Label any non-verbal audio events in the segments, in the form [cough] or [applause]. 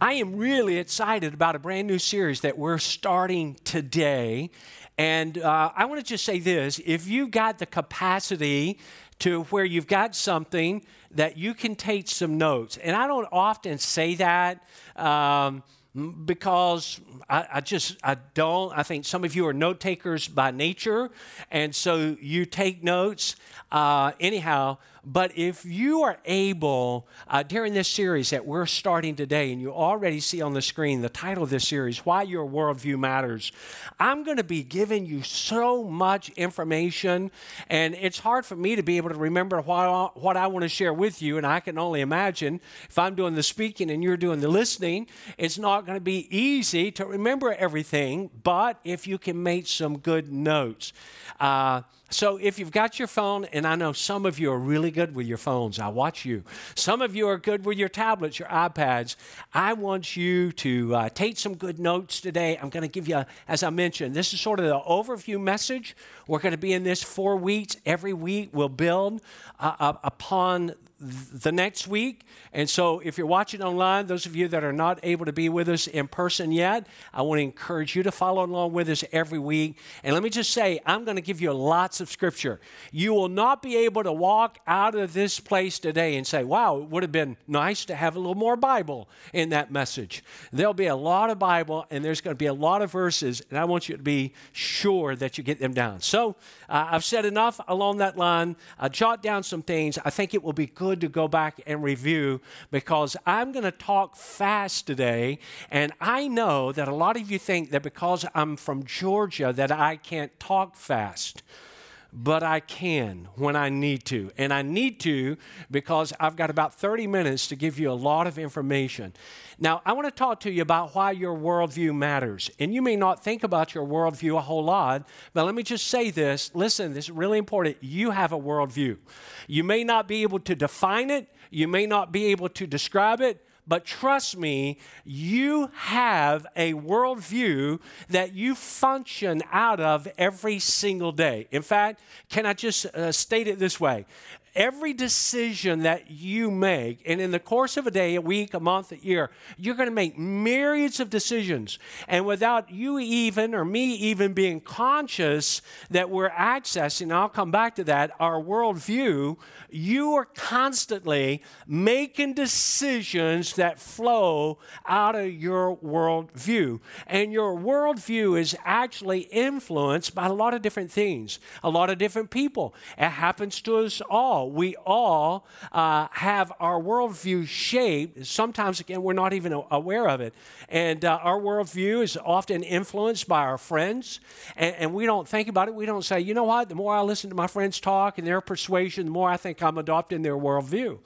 I am really excited about a brand new series that we're starting today. And uh, I want to just say this if you've got the capacity to where you've got something that you can take some notes, and I don't often say that. Um, because I, I, just I don't. I think some of you are note takers by nature, and so you take notes. Uh, anyhow, but if you are able uh, during this series that we're starting today, and you already see on the screen the title of this series, Why Your Worldview Matters, I'm going to be giving you so much information, and it's hard for me to be able to remember what, what I want to share with you. And I can only imagine if I'm doing the speaking and you're doing the listening, it's not going to be easy to remember everything, but if you can make some good notes. Uh, so if you've got your phone, and I know some of you are really good with your phones, I watch you. Some of you are good with your tablets, your iPads. I want you to uh, take some good notes today. I'm going to give you, as I mentioned, this is sort of the overview message. We're going to be in this four weeks. Every week we'll build uh, upon the next week. And so, if you're watching online, those of you that are not able to be with us in person yet, I want to encourage you to follow along with us every week. And let me just say, I'm going to give you lots of scripture. You will not be able to walk out of this place today and say, wow, it would have been nice to have a little more Bible in that message. There'll be a lot of Bible, and there's going to be a lot of verses, and I want you to be sure that you get them down. So, uh, I've said enough along that line. Uh, jot down some things. I think it will be good good to go back and review because I'm going to talk fast today. And I know that a lot of you think that because I'm from Georgia that I can't talk fast but I can when I need to. And I need to because I've got about 30 minutes to give you a lot of information. Now, I want to talk to you about why your worldview matters. And you may not think about your worldview a whole lot, but let me just say this. Listen, this is really important. You have a worldview. You may not be able to define it, you may not be able to describe it, but trust me, you have a worldview that you function out of every single day. In fact, can I just uh, state it this way? Every decision that you make, and in the course of a day, a week, a month, a year, you're going to make myriads of decisions. And without you even, or me even being conscious that we're accessing, I'll come back to that, our worldview, you are constantly making decisions that flow out of your worldview. And your worldview is actually influenced by a lot of different things, a lot of different people. It happens to us all we all uh, have our worldview shaped. Sometimes, again, we're not even aware of it. And uh, our worldview is often influenced by our friends. And, and, we don't think about it. We don't say, you know what, the more I listen to my friends talk and their persuasion, the more I think I'm adopting their worldview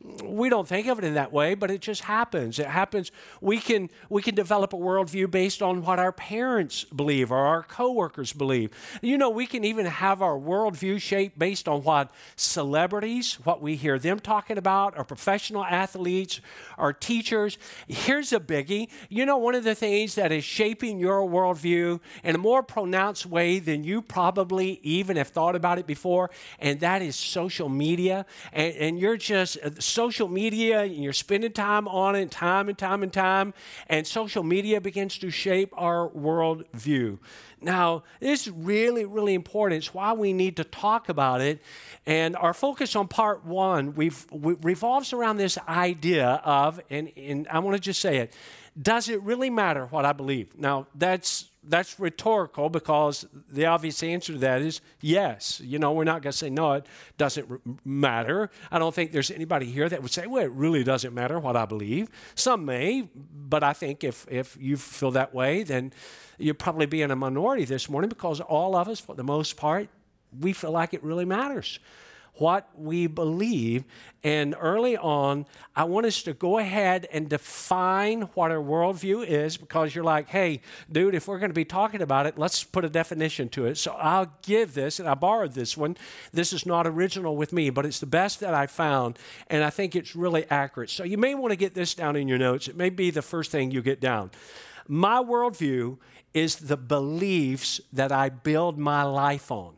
we don't think of it in that way, but it just happens. It happens. We can we can develop a worldview based on what our parents believe or our coworkers believe. You know, we can even have our worldview shaped based on what celebrities, what we hear them talking about, or professional athletes, or teachers. Here's a biggie. You know, one of the things that is shaping your worldview in a more pronounced way than you probably even have thought about it before, and that is social media. And, and you're just social media and you're spending time on it time and time and time, and social media begins to shape our worldview. Now, this is really, really important. It's why we need to talk about it. And our focus on part one we've, we, revolves around this idea of, and, and I want to just say it, does it really matter what I believe? Now, that's that's rhetorical because the obvious answer to that is yes. You know, we're not going to say no, it doesn't r- matter. I don't think there's anybody here that would say, well, it really doesn't matter what I believe. Some may, but I think if, if you feel that way, then you'll probably be in a minority this morning because all of us, for the most part, we feel like it really matters what we believe. And early on, I want us to go ahead and define what our worldview is because you're like, hey, dude, if we're going to be talking about it, let's put a definition to it. So I'll give this, and I borrowed this one. This is not original with me, but it's the best that I found, and I think it's really accurate. So you may want to get this down in your notes. It may be the first thing you get down. My worldview is the beliefs that I build my life on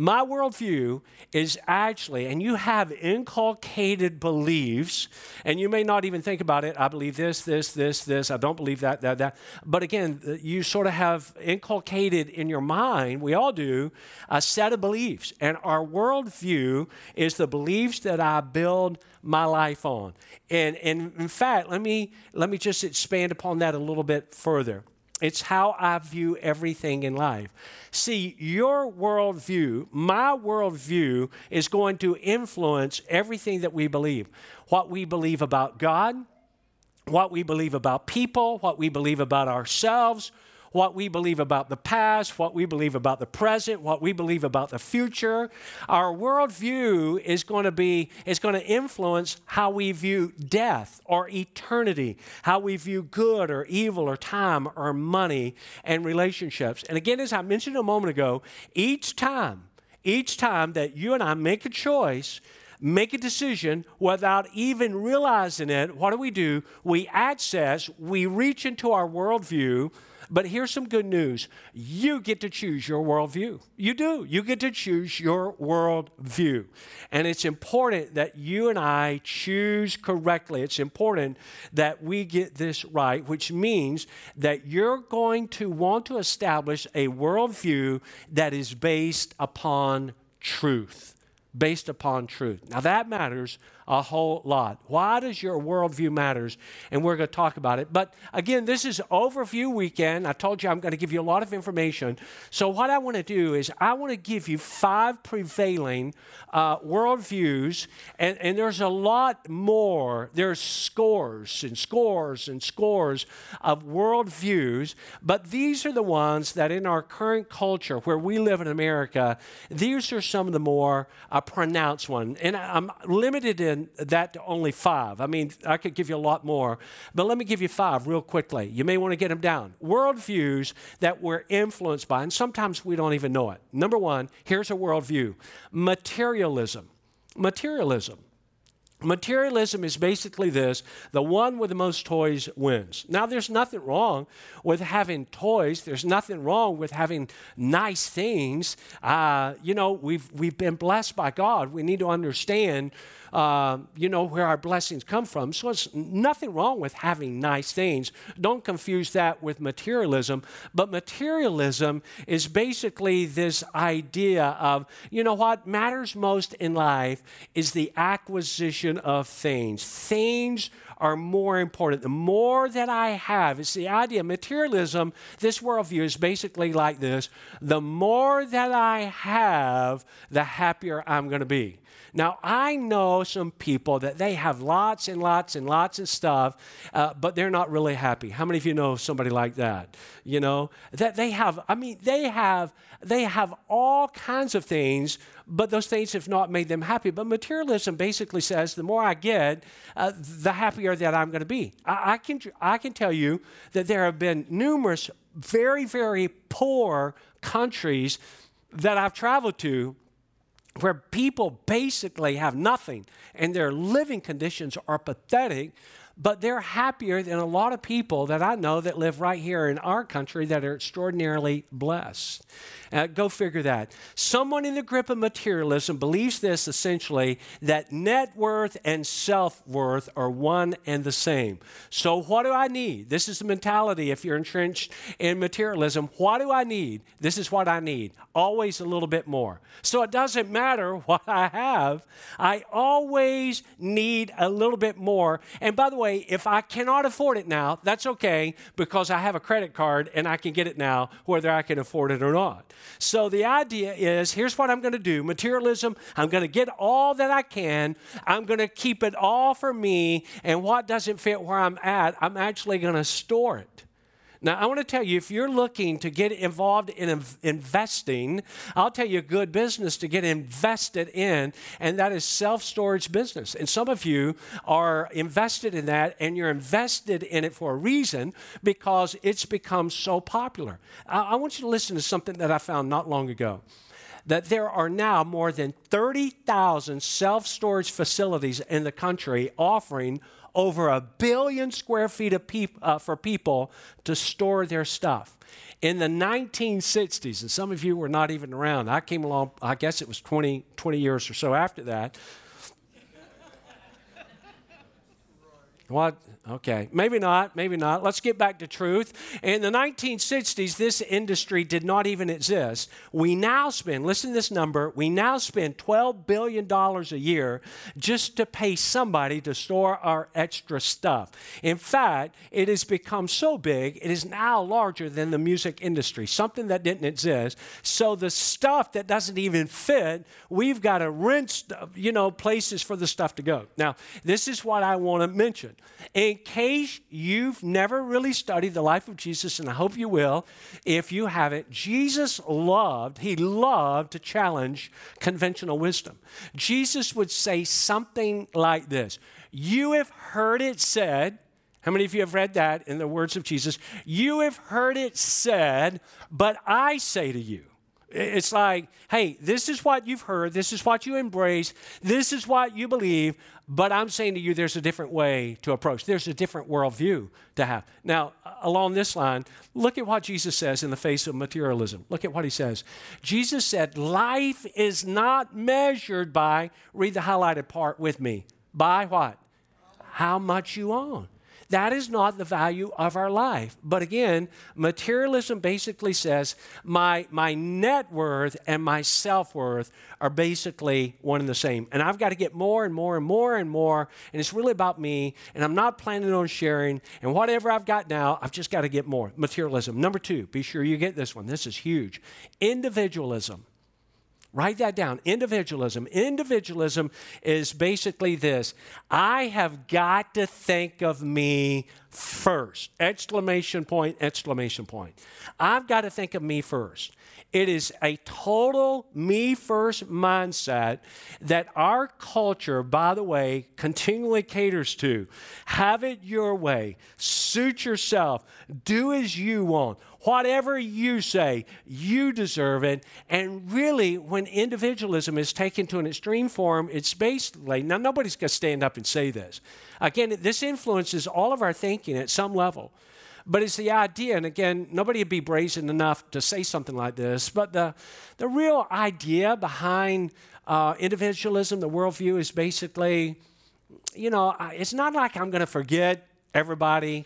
My worldview is actually, and you have inculcated beliefs, and you may not even think about it. I believe this, this, this, this. I don't believe that, that, that. But again, uh, you sort of have inculcated in your mind, we all do, a set of beliefs. And our worldview is the beliefs that I build my life on. And, and in fact, let me, let me just expand upon that a little bit further. It's how I view everything in life. See, your worldview, my worldview, is going to influence everything that we believe. What we believe about God, what we believe about people, what we believe about ourselves, what we believe about the past, what we believe about the present, what we believe about the future. Our worldview is going to be, is going to influence how we view death or eternity, how we view good or evil or time or money and relationships. And again, as I mentioned a moment ago, each time, each time that you and I make a choice, make a decision without even realizing it, what do we do? We access, we reach into our worldview but here's some good news you get to choose your worldview. You do. You get to choose your worldview. And it's important that you and I choose correctly. It's important that we get this right, which means that you're going to want to establish a worldview that is based upon truth. Based upon truth. Now that matters a whole lot. Why does your worldview matters? And we're going to talk about it. But again, this is overview weekend. I told you I'm going to give you a lot of information. So what I want to do is I want to give you five prevailing uh, worldviews, and, and there's a lot more. There's scores and scores and scores of worldviews, but these are the ones that in our current culture, where we live in America, these are some of the more uh, pronounced ones. And I'm limited in that to only five. I mean, I could give you a lot more, but let me give you five real quickly. You may want to get them down. Worldviews that we're influenced by, and sometimes we don't even know it. Number one, here's a worldview materialism. Materialism. Materialism is basically this the one with the most toys wins. Now, there's nothing wrong with having toys, there's nothing wrong with having nice things. Uh, you know, we've, we've been blessed by God. We need to understand uh, you know, where our blessings come from. So it's nothing wrong with having nice things. Don't confuse that with materialism. But materialism is basically this idea of, you know, what matters most in life is the acquisition of things. Things are more important. The more that I have, it's the idea. of Materialism, this worldview is basically like this the more that I have, the happier I'm going to be. Now, I know some people that they have lots and lots and lots of stuff, uh, but they're not really happy. How many of you know somebody like that? You know, that they have, I mean, they have, they have all kinds of things, but those things have not made them happy. But materialism basically says the more I get, uh, the happier that I'm going to be. I, I, can, I can tell you that there have been numerous very, very poor countries that I've traveled to where people basically have nothing and their living conditions are pathetic but they're happier than a lot of people that I know that live right here in our country that are extraordinarily blessed. Uh, go figure that. Someone in the grip of materialism believes this essentially that net worth and self worth are one and the same. So, what do I need? This is the mentality if you're entrenched in materialism. What do I need? This is what I need. Always a little bit more. So, it doesn't matter [laughs] what I have, I always need a little bit more. And by the way, way, if I cannot afford it now, that's okay because I have a credit card and I can get it now, whether I can afford it or not. So the idea is here's what I'm going to do materialism, I'm going to get all that I can, I'm going to keep it all for me, and what doesn't fit where I'm at, I'm actually going to store it. Now, I want to tell you if you're looking to get involved in investing, I'll tell you a good business to get invested in, and that is self storage business. And some of you are invested in that, and you're invested in it for a reason because it's become so popular. I, want you to listen to something that I found not long ago that there are now more than 30,000 self storage facilities in the country offering over a billion square feet of peop- uh, for people to store their stuff. In the 1960s, and some of you were not even around, I came along, I guess it was 20, 20 years or so after that. [laughs] What? Okay, maybe not, maybe not. Let's get back to truth. In the 1960s, this industry did not even exist. We now spend, listen to this number, we now spend $12 billion a year just to pay somebody to store our extra stuff. In fact, it has become so big, it is now larger than the music industry, something that didn't exist. So the stuff that doesn't even fit, we've got to rent, you know, places for the stuff to go. Now, this is what I want to mention. In case you've never really studied the life of Jesus, and I hope you will, if you haven't, Jesus loved, he loved to challenge conventional wisdom. Jesus would say something like this You have heard it said, how many of you have read that in the words of Jesus? You have heard it said, but I say to you. It's like, hey, this is what you've heard, this is what you embrace, this is what you believe, but I'm saying to you, there's a different way to approach. There's a different worldview to have. Now, along this line, look at what Jesus says in the face of materialism. Look at what he says. Jesus said, Life is not measured by, read the highlighted part with me, by what? How much you own. That is not the value of our life. But again, materialism basically says my, my net worth and my self worth are basically one and the same. And I've got to get more and more and more and more. And it's really about me. And I'm not planning on sharing. And whatever I've got now, I've just got to get more. Materialism. Number two, be sure you get this one. This is huge. Individualism. Write that down. Individualism. Individualism is basically this I have got to think of me first. Exclamation point, exclamation point. I've got to think of me first. It is a total me first mindset that our culture, by the way, continually caters to. Have it your way, suit yourself, do as you want. Whatever you say, you deserve it. And really, when individualism is taken to an extreme form, it's basically now nobody's going to stand up and say this. Again, this influences all of our thinking at some level. But it's the idea, and again, nobody would be brazen enough to say something like this, but the, the real idea behind uh, individualism, the worldview, is basically, you know, it's not like I'm going to forget everybody,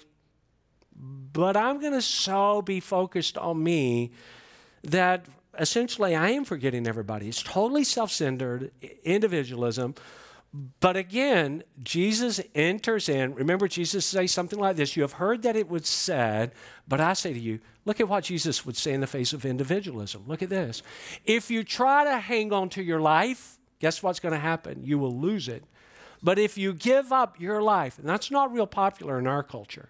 but I'm going to so be focused on me that essentially I am forgetting everybody. It's totally self centered individualism but again, Jesus enters in. Remember, Jesus say something like this You have heard that it was said, but I say to you, look at what Jesus would say in the face of individualism. Look at this. If you try to hang on to your life, guess what's going to happen? You will lose it. But if you give up your life, and that's not real popular in our culture,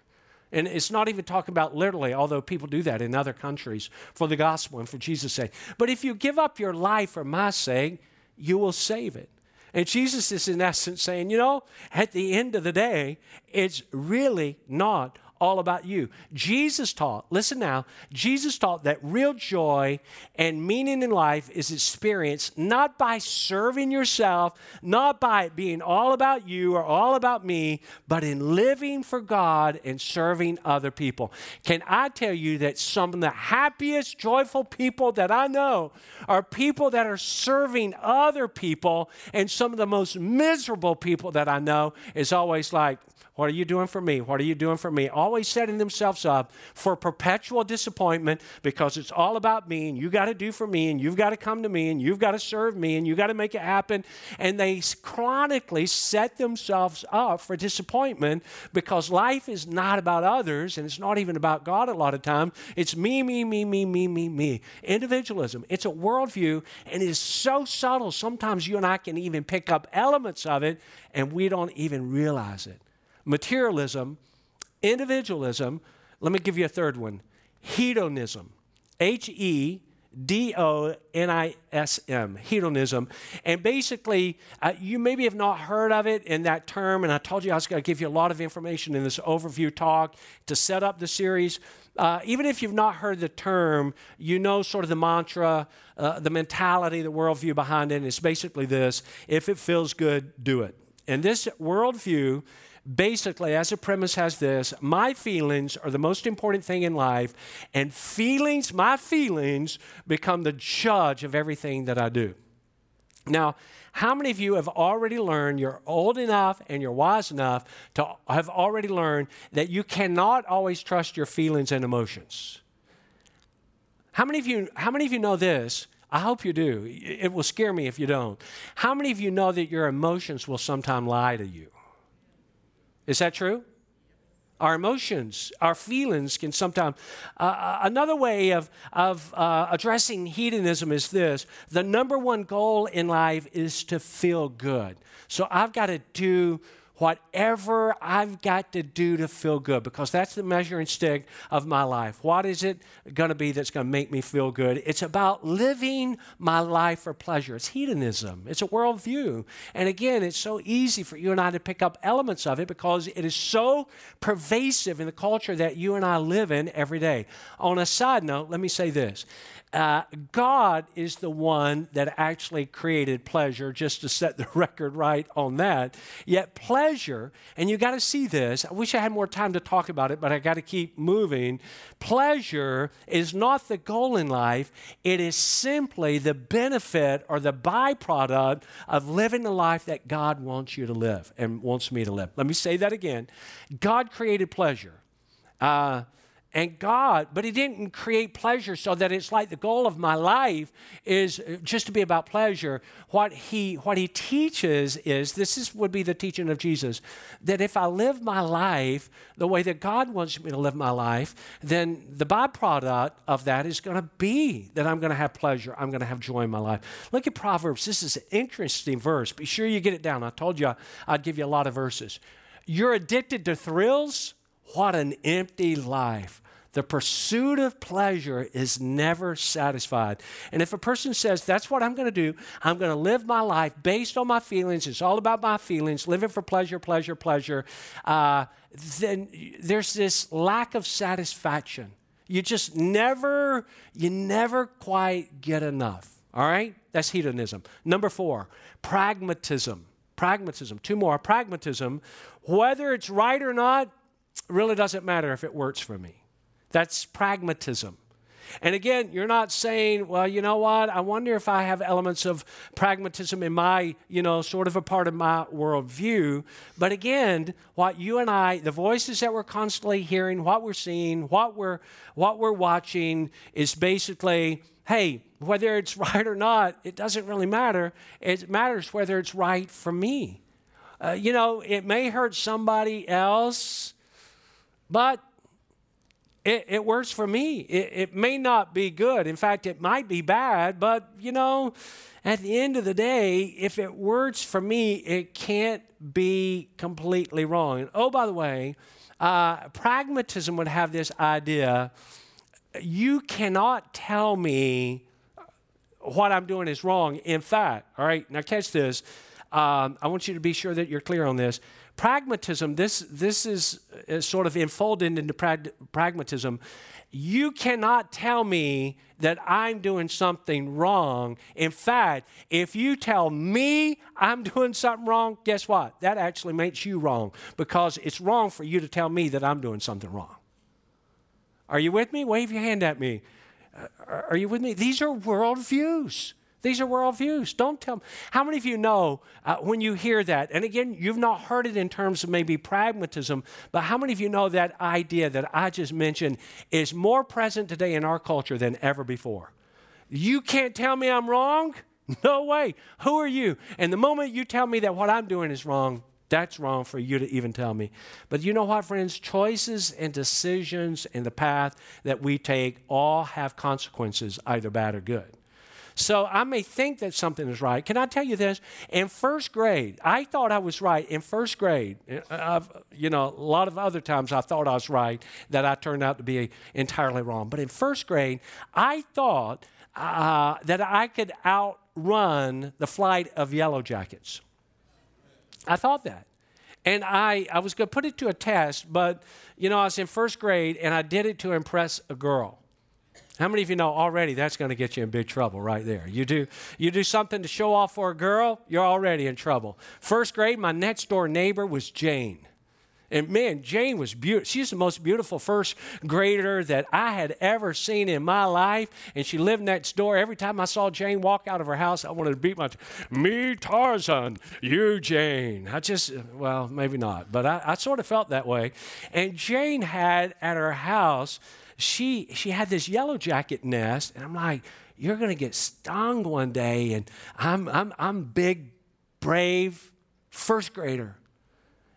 and it's not even talking about literally, although people do that in other countries for the gospel and for Jesus' sake. But if you give up your life for my sake, you will save it. And Jesus is, in essence, saying, you know, at the end of the day, it's really not all about you. Jesus taught, listen now, Jesus taught that real joy and meaning in life is experienced not by serving yourself, not by it being all about you or all about me, but in living for God and serving other people. Can I tell you that some of the happiest, joyful people that I know are people that are serving other people, and some of the most miserable people that I know is always like, what are you doing for me? What are you doing for me? Always setting themselves up for perpetual disappointment because it's all about me and you got to do for me and you've got to come to me and you've got to serve me and you've got to make it happen. And they chronically set themselves up for disappointment because life is not about others and it's not even about God a lot of time. It's me, me, me, me, me, me, me. Individualism. It's a worldview and it is so subtle. Sometimes you and I can even pick up elements of it and we don't even realize it materialism, individualism. Let me give you a third one hedonism. H E D O N I S M, hedonism. And basically, uh, you maybe have not heard of it in that term, and I told you I was going to give you a lot of information in this overview talk to set up the series. Uh, even if you've not heard the term, you know sort of the mantra, uh, the mentality, the worldview behind it. And it's basically this if it feels good, do it. And this worldview basically, as a premise, has this my feelings are the most important thing in life, and feelings, my feelings, become the judge of everything that I do. Now, how many of you have already learned, you're old enough and you're wise enough to have already learned that you cannot always trust your feelings and emotions? How many of you, how many of you know this? I hope you do. It will scare me if you don't. How many of you know that your emotions will sometimes lie to you? Is that true? Our emotions, our feelings can sometimes. Uh, uh, another way of, of uh, addressing hedonism is this the number one goal in life is to feel good. So I've got to do whatever I've got to do to feel good because that's the measuring stick of my life. What is it going to be that's going to make me feel good? It's about living my life for pleasure. It's hedonism, it's a worldview. And again, it's so easy for you and I to pick up elements of it because it is so pervasive in the culture that you and I live in every day. On a side note, let me say this uh, God is the one that actually created pleasure, just to set the [laughs] record right on that. Yet, pleasure, and you got to see this, I wish I had more time to talk about it, but I got to keep moving. Pleasure is not the goal in life, it is simply the benefit or the byproduct of living the life that God wants you to live and wants me to live. Let me say that again God created pleasure. Uh, and God, but He didn't create pleasure so that it's like the goal of my life is just to be about pleasure. What He what He teaches is this is would be the teaching of Jesus that if I live my life the way that God wants me to live my life, then the byproduct of that is going to be that I'm going to have pleasure. I'm going to have joy in my life. Look at Proverbs. This is an interesting verse. Be sure you get it down. I told you I'd give you a lot of verses. You're addicted to thrills. What an empty life. The pursuit of pleasure is never satisfied. And if a person says, That's what I'm going to do, I'm going to live my life based on my feelings, it's all about my feelings, living for pleasure, pleasure, pleasure, uh, then there's this lack of satisfaction. You just never, you never quite get enough. All right? That's hedonism. Number four, pragmatism. Pragmatism. Two more. Pragmatism. Whether it's right or not, really doesn't matter if it works for me. That's pragmatism. And again, you're not saying, well, you know what? I wonder if I have elements of pragmatism in my, you know, sort of a part of my worldview. But again, what you and I, the voices that we're constantly hearing, what we're seeing, what we're what we're watching is basically, hey, whether it's [laughs] right or not, it doesn't really matter. It matters whether it's right for me. Uh, you know, it may hurt somebody else, but it, it works for me. It, it may not be good. In fact, it might be bad, but you know, at the end of the day, if it works for me, it can't be completely wrong. And oh, by the way, uh, pragmatism would have this idea you cannot tell me what I'm doing is wrong. In fact, all right, now catch this. Um, I want you to be sure that you're clear on this. Pragmatism, this, this is, is sort of enfolded into prag- pragmatism. You cannot tell me that I'm doing something wrong. In fact, if you tell me I'm [laughs] doing something wrong, guess what? That actually makes you wrong because it's wrong for you to tell me that I'm doing something wrong. Are you with me? Wave your hand at me. Uh, are you with me? These are worldviews. These are worldviews. Don't tell me. How many of you know uh, when you hear that? And again, you've not heard it in terms of maybe pragmatism, but how many of you know that idea that I just mentioned is more present today in our culture than ever before? You can't tell me I'm wrong? [laughs] No way. Who are you? And the moment you tell me that what I'm doing is wrong, that's wrong for you to even tell me. But you know what, friends? Choices and decisions and the path that we take all have consequences, either bad or good. So I may think that something is right. Can I tell you this? In first grade, I thought I was right. In first grade, uh, I've, you know, a lot of other times I thought I was right that I turned out to be entirely wrong. But in first grade, I thought uh, that I could outrun the flight of yellow jackets. I thought that. And I, I was going to put it to a test, but, you know, I was in first grade and I did it to impress a girl. How many of you know already that's going to get you in big trouble right there? You do, you do something to show off for a girl, you're already in trouble. First grade, my next door neighbor was Jane. And man, Jane was beautiful. She's the most beautiful first grader that I had ever seen in my life. And she lived next door. Every time I saw Jane walk out of her house, I wanted to beat my, me Tarzan, you Jane. I just, well, maybe not, but I, I sort of felt that way. And Jane had at her house, she she had this yellow jacket nest, and I'm like, you're gonna get stung one day, and I'm I'm I'm big, brave first grader.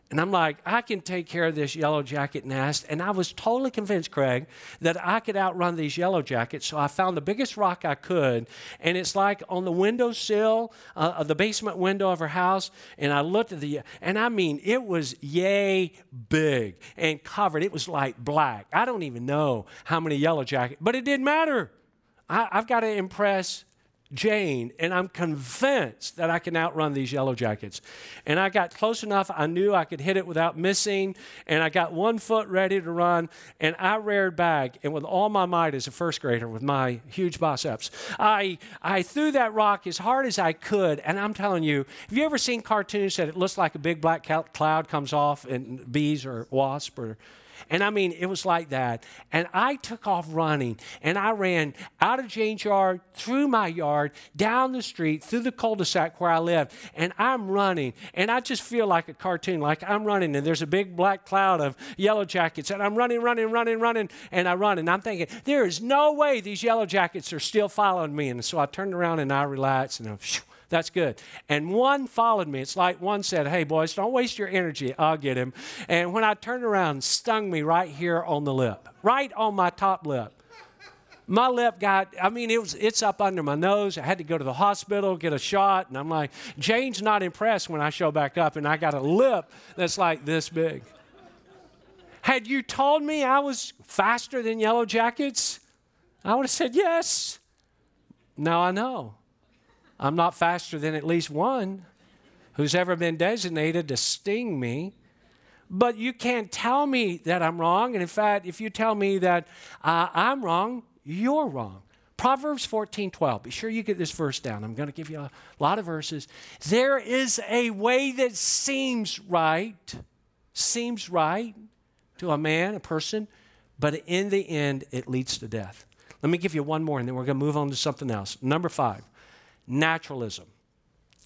And I'm like, I can take care of this yellow jacket nest. And I was totally convinced, Craig, that I could outrun these yellow jackets. So I found the biggest rock I could. And it's like on the windowsill uh, of the basement window of her house. And I looked at the, and I mean, it was yay big and covered. It was like black. I don't even know how many yellow jackets, but it didn't matter. I, I've got to impress Jane, and I'm convinced that I can outrun these yellow jackets. And I got close enough, I knew I could hit it without missing, and I got one foot ready to run, and I reared back, and with all my might as a first grader, with my huge biceps, I, I threw that rock as hard as I could, and I'm telling you, have you ever seen cartoons that it looks like a big black cloud comes off, and bees or wasp or and I mean, it was like that. And I took off running and I ran out of Jane's yard, through my yard, down the street, through the cul de sac where I lived. And I'm running. And I just feel like a cartoon, like I'm running and there's a big black cloud of yellow jackets. And I'm running, running, running, running. And I run. And I'm thinking, there is no way these yellow jackets are still following me. And so I turned around and I relaxed and I'm, that's good. And one followed me. It's like one said, Hey, boys, don't waste your energy. I'll get him. And when I turned around, stung me right here on the lip, right on my top lip. My lip got, I mean, it was, it's up under my nose. I had to go to the hospital, get a shot. And I'm like, Jane's not impressed when I show back up, and I got a lip that's like this big. Had you told me I was faster than Yellow Jackets, I would have said yes. Now I know. I'm not faster than at least one who's ever been designated to sting me. But you can't tell me that I'm wrong. And in fact, if you tell me that uh, I'm wrong, you're wrong. Proverbs 14 12. Be sure you get this verse down. I'm going to give you a lot of verses. There is a way that seems right, seems right to a man, a person, but in the end, it leads to death. Let me give you one more, and then we're going to move on to something else. Number five naturalism.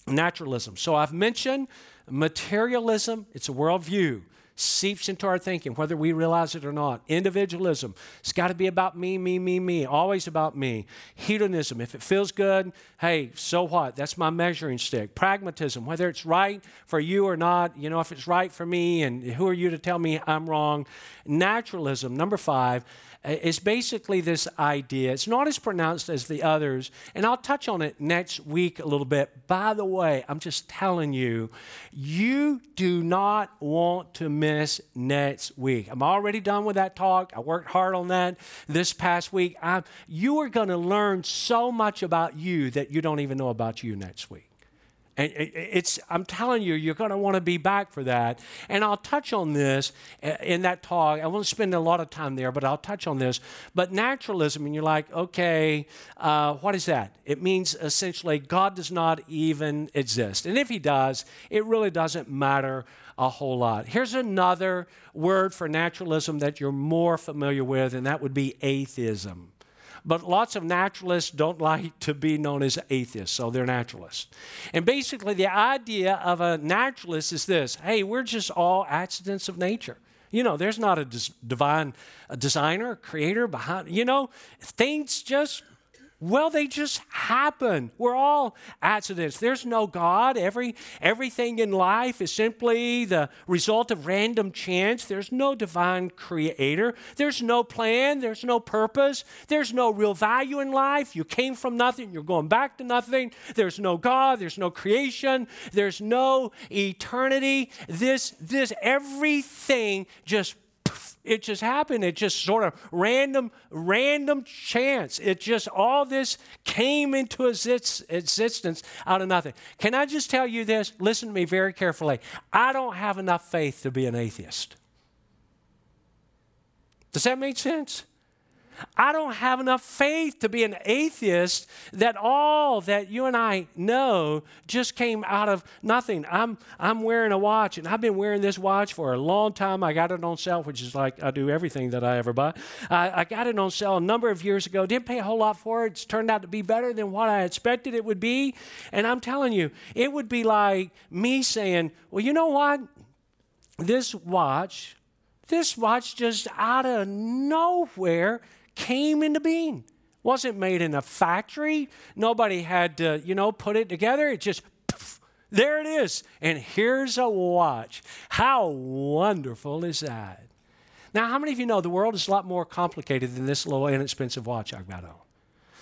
Naturalism. So I've mentioned materialism, it's a worldview, seeps into our thinking, whether we realize it or not. Individualism, it's got to be about me, me, me, me, always about me. Hedonism, if it feels good, hey, so what? That's my measuring stick. Pragmatism, whether it's right for you or not, you know, if it's right for me, and who are you to tell me I'm wrong? Naturalism, number five, is basically this idea. It's not as pronounced as the others, and I'll touch on it next week a little bit. By the way, I'm just telling you, you do not want to miss next week. I'm already done with that talk. I worked hard on that this past week. I'm, you are going to learn so much about you that you don't even know about you next week. And it's, I'm telling you, you're going to want to be back for that. And I'll touch on this uh, in that talk. I won't spend a lot of time there, but I'll touch on this. But naturalism, and you're like, okay, uh, what is that? It means essentially God does not even exist. And if He does, it really doesn't matter a whole lot. Here's another word for naturalism that you're more familiar with, and that would be atheism. But lots of naturalists don't like to be known as atheists, so they're naturalists. And basically, the idea of a naturalist is this hey, we're just all accidents of nature. You know, there's not a divine a designer, creator behind, you know, things just well, they just happen. We're all accidents. There's no God. Every, everything in life is simply the result of random chance. There's no divine creator. There's no plan. There's no purpose. There's no real value in life. You came from nothing. You're going back to nothing. There's no God. There's no creation. There's no eternity. This, this, everything just it just happened. It just sort of random, random chance. It just, all this came into existence out of nothing. Can I just tell you this? Listen to me very carefully. I don't have enough faith to be an atheist. Does that make sense? I don't have enough faith to be an atheist that all that you and I know just came out of nothing. I'm, I'm wearing a watch, and I've been wearing this watch for a long time. I got it on sale, which is like I do everything that I ever buy. I, I got it on sale a number of years ago. Didn't pay a whole lot for it. It's turned out to be better than what I expected it would be. And I'm telling you, it would be like me saying, well, you know what? This watch, this watch just out of nowhere came into being. Wasn't made in a factory. Nobody had to, you know, put it together. It just, there it is. And here's a watch. How wonderful is that? Now, how many of you know the world is a lot more complicated than this little inexpensive watch I've got on?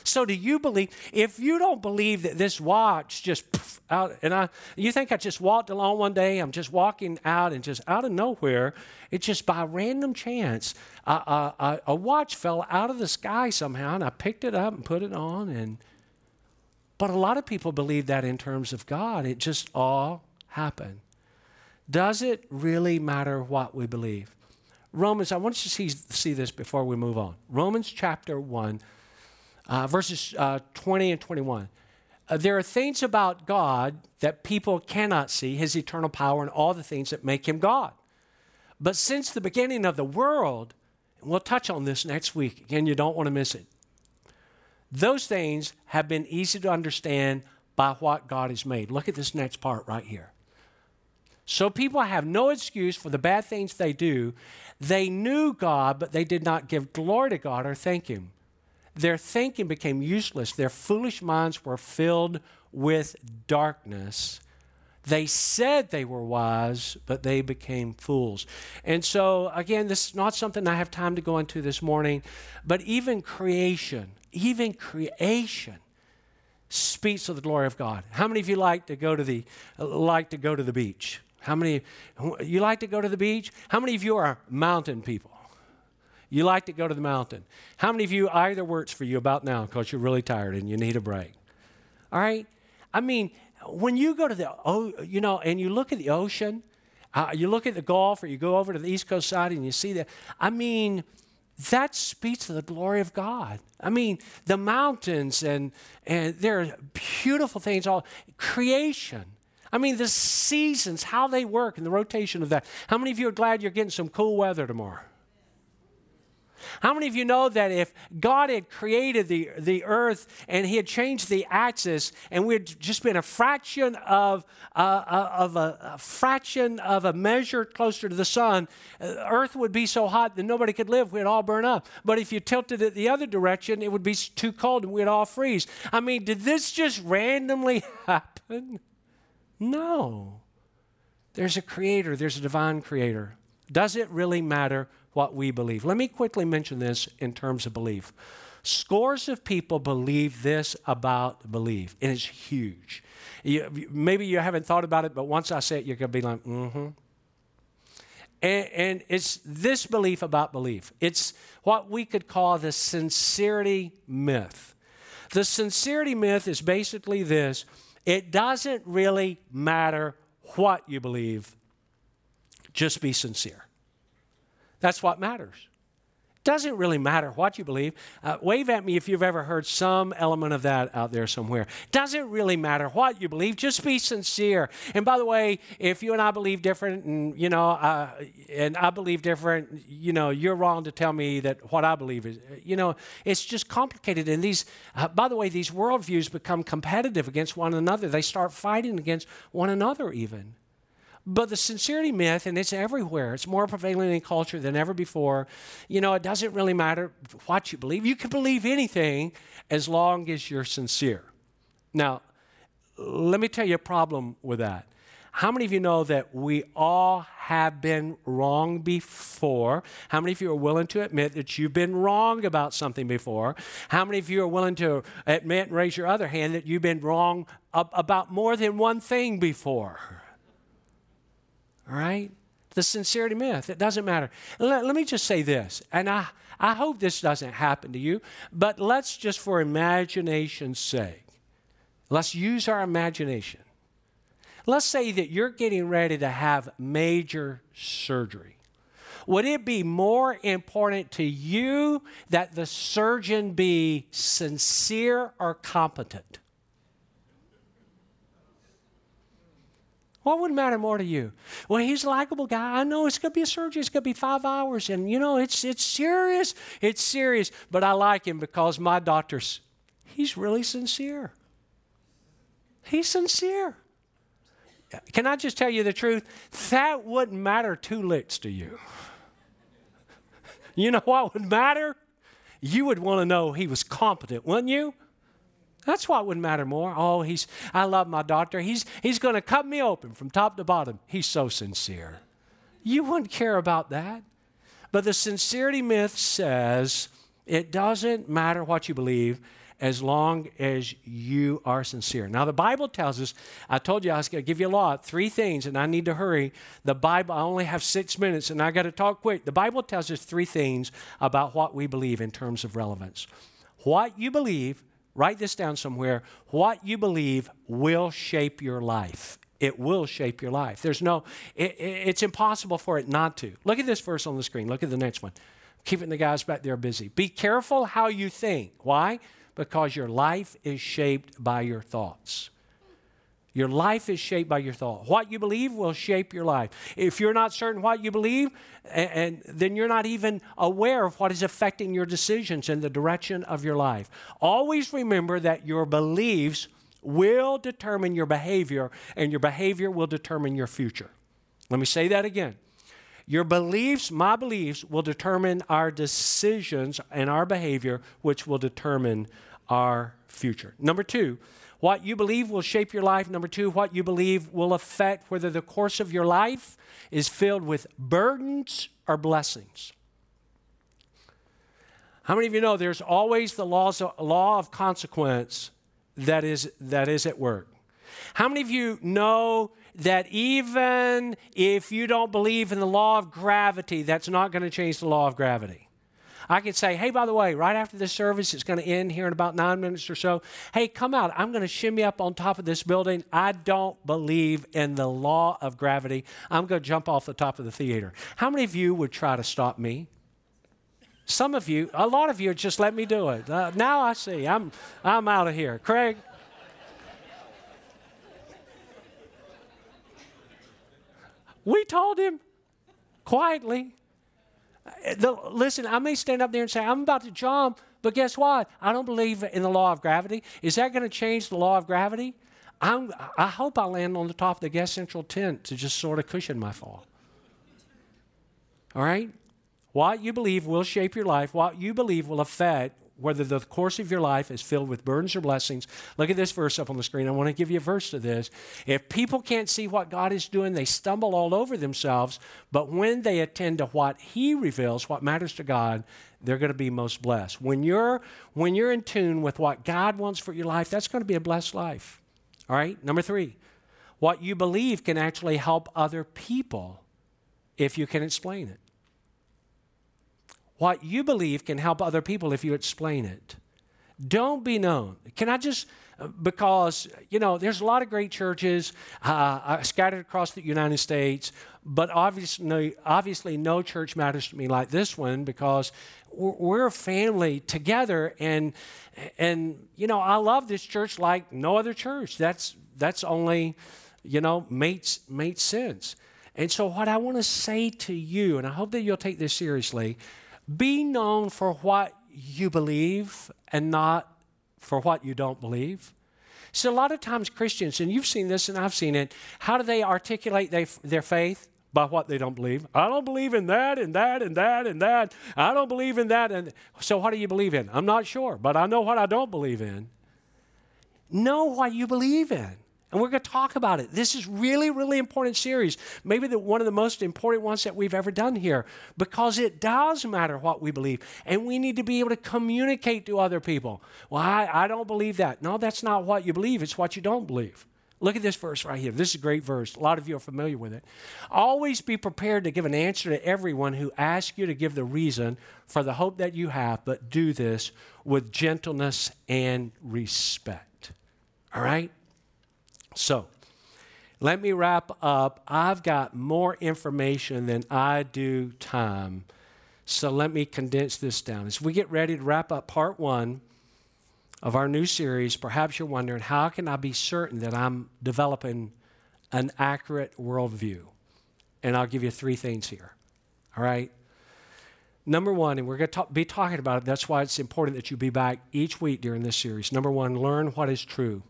So, do you believe? If you don't believe that this watch just poof, out, and I, you think I just walked along one day, I'm just walking out, and just out of nowhere, it's just by random chance, a, a, a watch fell out of the sky somehow, and I picked it up and put it on, and but a lot of people believe that in terms of God, it just all happened. Does it really matter what we believe? Romans, I want you to see, see this before we move on. Romans chapter 1 uh, verses uh, 20 and 21. Uh, there are things about God that people cannot see, his eternal power, and all the things that make him God. But since the beginning of the world, and we'll touch on this next week, again, you don't want to miss it. Those things have been easy to understand by what God has made. Look at this next part right here. So people have no excuse for the bad things they do. They knew God, but they did not give glory to God or thank Him. Their thinking became useless. Their foolish minds were filled with darkness. They said they were wise, but they became fools. And so, again, this is not something I have time to go into this morning, but even creation, even creation speaks of the glory of God. How many of you like to go to the like to go to the beach? How many you like to go to the beach? How many of you are mountain people? You like to go to the mountain. How many of you either works for you about now because you're really tired and you need a break? All right? I mean, when you go to the, oh, you know, and you look at the ocean, uh, you look at the Gulf or you go over to the East Coast side and you see that, I mean, that speaks to the glory of God. I mean, the mountains and, and there are beautiful things, all creation. I mean, the seasons, how they work and the rotation of that. How many of you are glad you're getting some cool weather tomorrow? How many of you know that if God had created the, the earth and He had changed the axis and we had just been a fraction of, uh, uh, of a, a, fraction of a measure closer to the sun, uh, earth would be so hot that nobody could live. We'd all burn up. But if you tilted it the other direction, it would be too cold and we'd all freeze. I mean, did this just randomly [laughs] happen? No. There's a creator, there's a divine creator. Does it really matter what we believe. Let me quickly mention this in terms of belief. Scores of people believe this about belief, and it's huge. You, maybe you haven't thought about it, but once I say it, you're going to be like, mm hmm. And, and it's this belief about belief. It's what we could call the sincerity myth. The sincerity myth is basically this it doesn't really matter what you believe, just be sincere. That's what matters. Doesn't really matter what you believe. Uh, wave at me if you've ever heard some element of that out there somewhere. Doesn't really matter what you believe. Just be sincere. And by the way, if you and I believe different, and you know, uh, and I believe different, you know, you're wrong to tell me that what I believe is. You know, it's just complicated. And these, uh, by the way, these worldviews become competitive against one another. They start fighting against one another even. But the sincerity myth, and it's everywhere, it's more prevalent in culture than ever before. You know, it doesn't really matter what you believe. You can believe anything as long as you're sincere. Now, let me tell you a problem with that. How many of you know that we all have been wrong before? How many of you are willing to admit that you've been wrong about something before? How many of you are willing to admit and raise your other hand that you've been wrong about more than one thing before? All right? The sincerity myth. It doesn't matter. Let, let me just say this, and I, I hope this doesn't happen to you, but let's just for imagination's sake, let's use our imagination. Let's say that you're getting ready to have major surgery. Would it be more important to you that the surgeon be sincere or competent? What would matter more to you? Well, he's a likable guy. I know it's going to be a surgery. It's going to be five hours. And, you know, it's, it's serious. It's serious. But I like him because my doctor's, he's really sincere. He's sincere. Can I just tell you the truth? That wouldn't matter two licks to you. You know what would matter? You would want to know he was competent, wouldn't you? That's what would matter more. Oh, he's I love my doctor. He's he's going to cut me open from top to bottom. He's so sincere. You wouldn't care about that. But the sincerity myth says it doesn't matter what you believe as long as you are sincere. Now, the Bible tells us, I told you I was going to give you a lot, three things, and I need to hurry. The Bible, I only have six minutes, and I got to talk quick. The Bible tells us three things about what we believe in terms of relevance. What you believe, write this down somewhere, what you believe will shape your life. It will shape your life. There's no, it, it's impossible for it not to. Look at this verse on the screen. Look at the next one keeping the guys back there busy. Be careful how you think. Why? because your life is shaped by your thoughts. Your life is shaped by your thought. What you believe will shape your life. If you're not certain what you believe, and, and, then you're not even aware of what is affecting your decisions and the direction of your life. Always remember that your beliefs will determine your behavior, and your behavior will determine your future. Let me say that again. Your beliefs, my beliefs, will determine our decisions and our behavior, which will determine our future. Number two, what you believe will shape your life. Number two, what you believe will affect whether the course of your life is filled with burdens or blessings. How many of you know there's always the laws of, law of consequence that is, that is at work? How many of you know that even if you don't believe in the law of gravity, that's not going to change the law of gravity? I could say, hey, by the way, right after this service, it's going to end here in about nine minutes or so. Hey, come out. I'm going to shimmy up on top of this building. I don't believe in the law of gravity. I'm going to jump off the top of the theater. How many of you would try to stop me? Some of you, a lot of you, just let me do it. Uh, now I see. I'm, I'm out of here. Craig? We told him quietly. The, listen, I may stand up there and say, I'm about to jump, but guess what? I don't believe in the law of gravity. Is that going to change the law of gravity? I'm, I hope I land on the top of the guest central tent to just sort of cushion my fall. All right? What you believe will shape your life. What you believe will affect whether the course of your life is filled with burdens or blessings. Look at this verse up on the screen. I want to give you a verse to this. If people can't see what God is doing, they stumble all over themselves. But when they attend to what He reveals, what matters to God, they're going to be most blessed. When you're when you're in tune with what God wants for your life, that's going to be a blessed life. All right? Number 3. What you believe can actually help other people if you can explain it. What you believe can help other people if you explain it. Don't be known. Can I just, because, you know, there's a lot of great churches uh, uh scattered across the United States, but obviously, obviously no church matters to me like this one because we're a family together and and you know i love this church like no other church that's that's only you know makes makes sense and so what i want to say to you and i hope that you'll take this seriously be known for what you believe and not for what you don't believe. So, a lot of times, Christians, and you've seen this and I've seen it, how do they articulate they, their faith? By what they don't believe. I don't believe in that and that and that and that. I don't believe in that. And so, what do you believe in? I'm not sure, but I know what I don't believe in. Know what you believe in. And we're going to talk about it. This is really, really important series. Maybe the, one of the most important ones that we've ever done here because it does matter what we believe. And we need to be able to communicate to other people. Well, I, I don't believe that. No, that's not what you believe, it's what you don't believe. Look at this verse right here. This is a great verse. A lot of you are familiar with it. Always be prepared to give an answer to everyone who asks you to give the reason for the hope that you have, but do this with gentleness and respect. All right? So, Let me wrap up. I've got more information than I do time. So let me condense this down. As we get ready to wrap up part one of our new series, perhaps you're wondering how can I be certain that I'm developing an accurate worldview? And I'll give you three things here. All right? Number one, and we're going to be talking about it, that's why it's important that you be back each week during this series. Number one, learn what is true.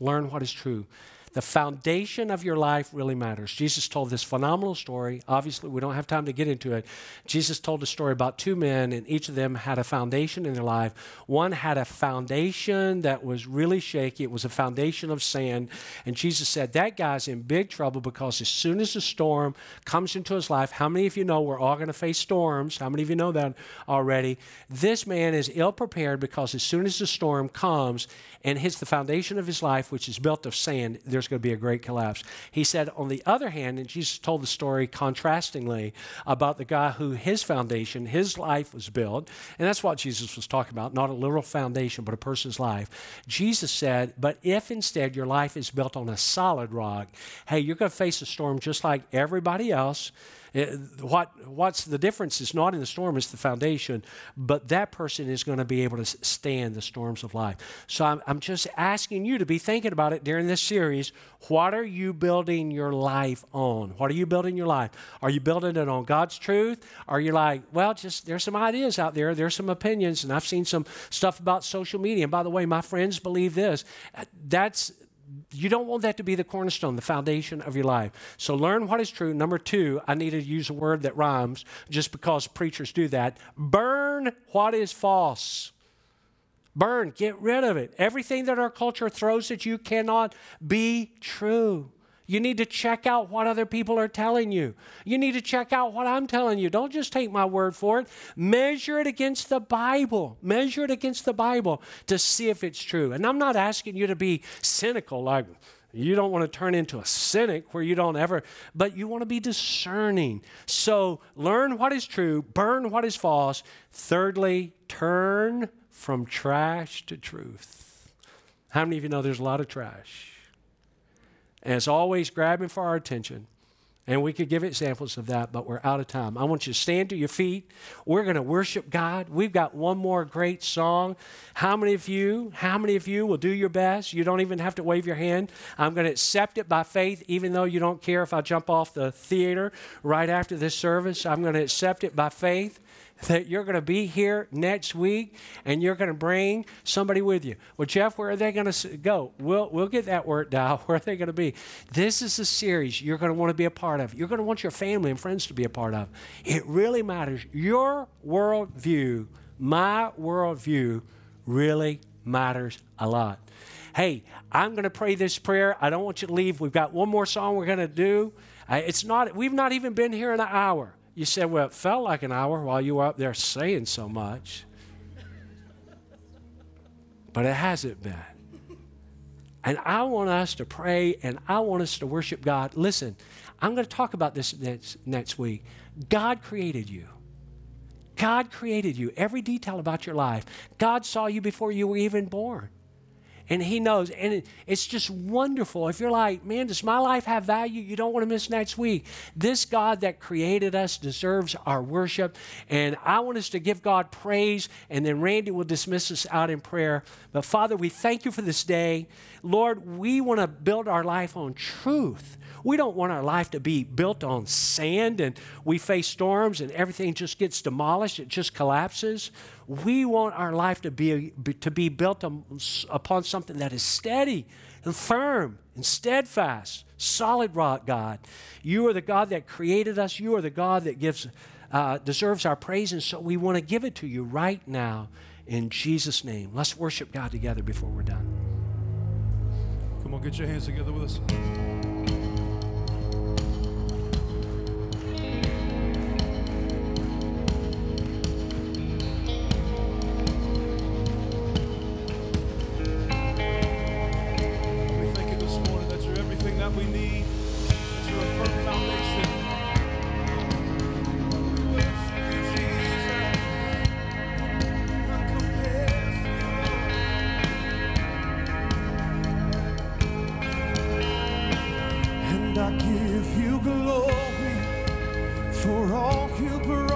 Learn what is true. The foundation of your life really matters. Jesus told this phenomenal story. Obviously, we don't have time to get into it. Jesus told a story about two men, and each of them had a foundation in their life. One had a foundation that was really shaky, it was a foundation of sand. And Jesus said, That guy's in big trouble because as soon as the storm comes into his life, how many of you know we're all going to face storms? How many of you know that already? This man is ill prepared because as soon as the storm comes and hits the foundation of his life, which is built of sand, there's there's going to be a great collapse. He said, on the other hand, and Jesus told the story contrastingly about the guy who his foundation, his life was built, and that's what Jesus was talking about, not a literal foundation, but a person's life. Jesus said, but if instead your life is built on a solid rock, hey, you're going to face a storm just like everybody else. It, what, what's the difference is not in the storm, it's the foundation, but that person is going to be able to stand the storms of life. So I'm, I'm just asking you to be thinking about it during this series. What are you building your life on? What are you building your life? Are you building it on God's truth? Are you like, well, just there's some ideas out there, there's some opinions, and I've seen some stuff about social media. And by the way, my friends believe this. That's you don't want that to be the cornerstone, the foundation of your life. So learn what is true. Number two, I need to use a word that rhymes just because preachers do that. Burn what is false. Burn, get rid of it. Everything that our culture throws at you cannot be true. You need to check out what other people are telling you. You need to check out what I'm telling you. Don't just take my word for it. Measure it against the Bible. Measure it against the Bible to see if it's true. And I'm not asking you to be cynical, like you don't want to turn into a cynic where you don't ever, but you want to be discerning. So learn what is true, burn what is false. Thirdly, turn from trash to truth. How many of you know there's a lot of trash? And it's always grabbing for our attention. And we could give examples of that, but we're out of time. I want you to stand to your feet. We're going to worship God. We've got one more great song. How many of you, how many of you will do your best? You don't even have to wave your hand. I'm going to accept it by faith, even though you don't care if I jump off the theater right after this service. I'm going to accept it by faith that you're going to be here next week and you're going to bring somebody with you. Well, Jeff, where are they going to go? We'll, we'll get that worked out. [laughs] Where are they going to be? This is a series you're going to want to be a part of. You're going to want your family and friends to be a part of. It really matters. Your worldview, my worldview, really matters a lot. Hey, I'm going to pray this prayer. I don't want you to leave. We've got one more song we're going to do. Uh, it's not, we've not even been here an hour. You said, well, it felt like an hour while you were up there saying so much. But it hasn't been. And I want us to pray and I want us to worship God. Listen, I'm going to talk about this next, next week. God created you. God created you, every detail about your life. God saw you before you were even born and He knows. And it, it's just wonderful. If you're like, man, does my life have value? You don't want to miss next week. This God that created us deserves our worship. And I want us to give God praise, and then Randy will dismiss us out in prayer. But Father, we thank you for this day. Lord, we want to build our life on truth. We don't want our life to be built on sand and we face storms and everything just gets demolished, it just collapses. We want our life to be, to be built upon something that is steady and firm and steadfast, solid rock, God. You are the God that created us. You are the God that gives, uh, deserves our praise. And so we want to give it to you right now in Jesus' name. Let's worship God together before we're done. Come on, get your hands together with us. for all you brought.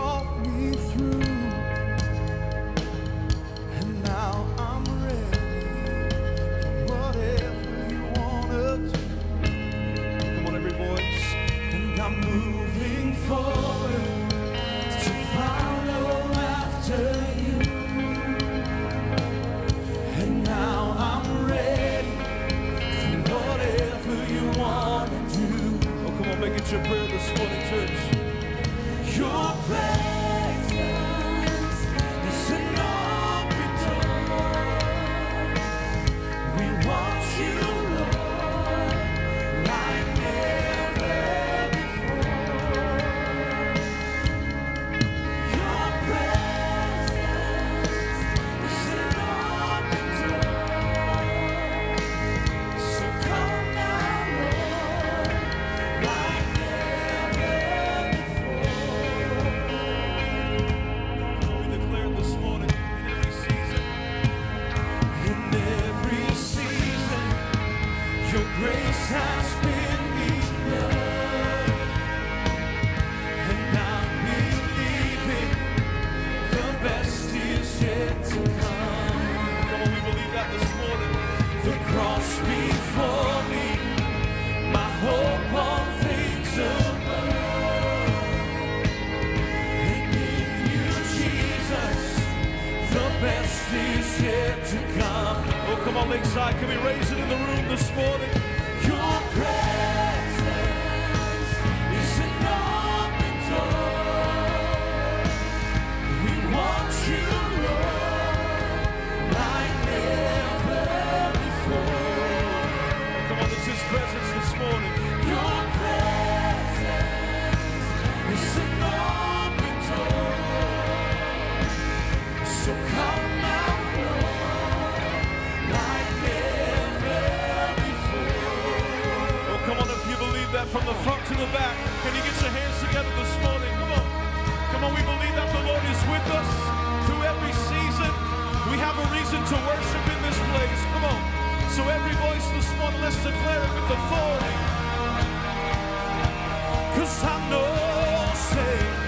Come on, Lakeside, can we raise it in the room this morning? from the front to the back. Can you get your hands together this morning? Come on. Come on, we believe that the Lord is with us through every season. We have a reason to worship in this place. Come on. So every voice this morning, let's declare it with authority. Cause I'm no saint.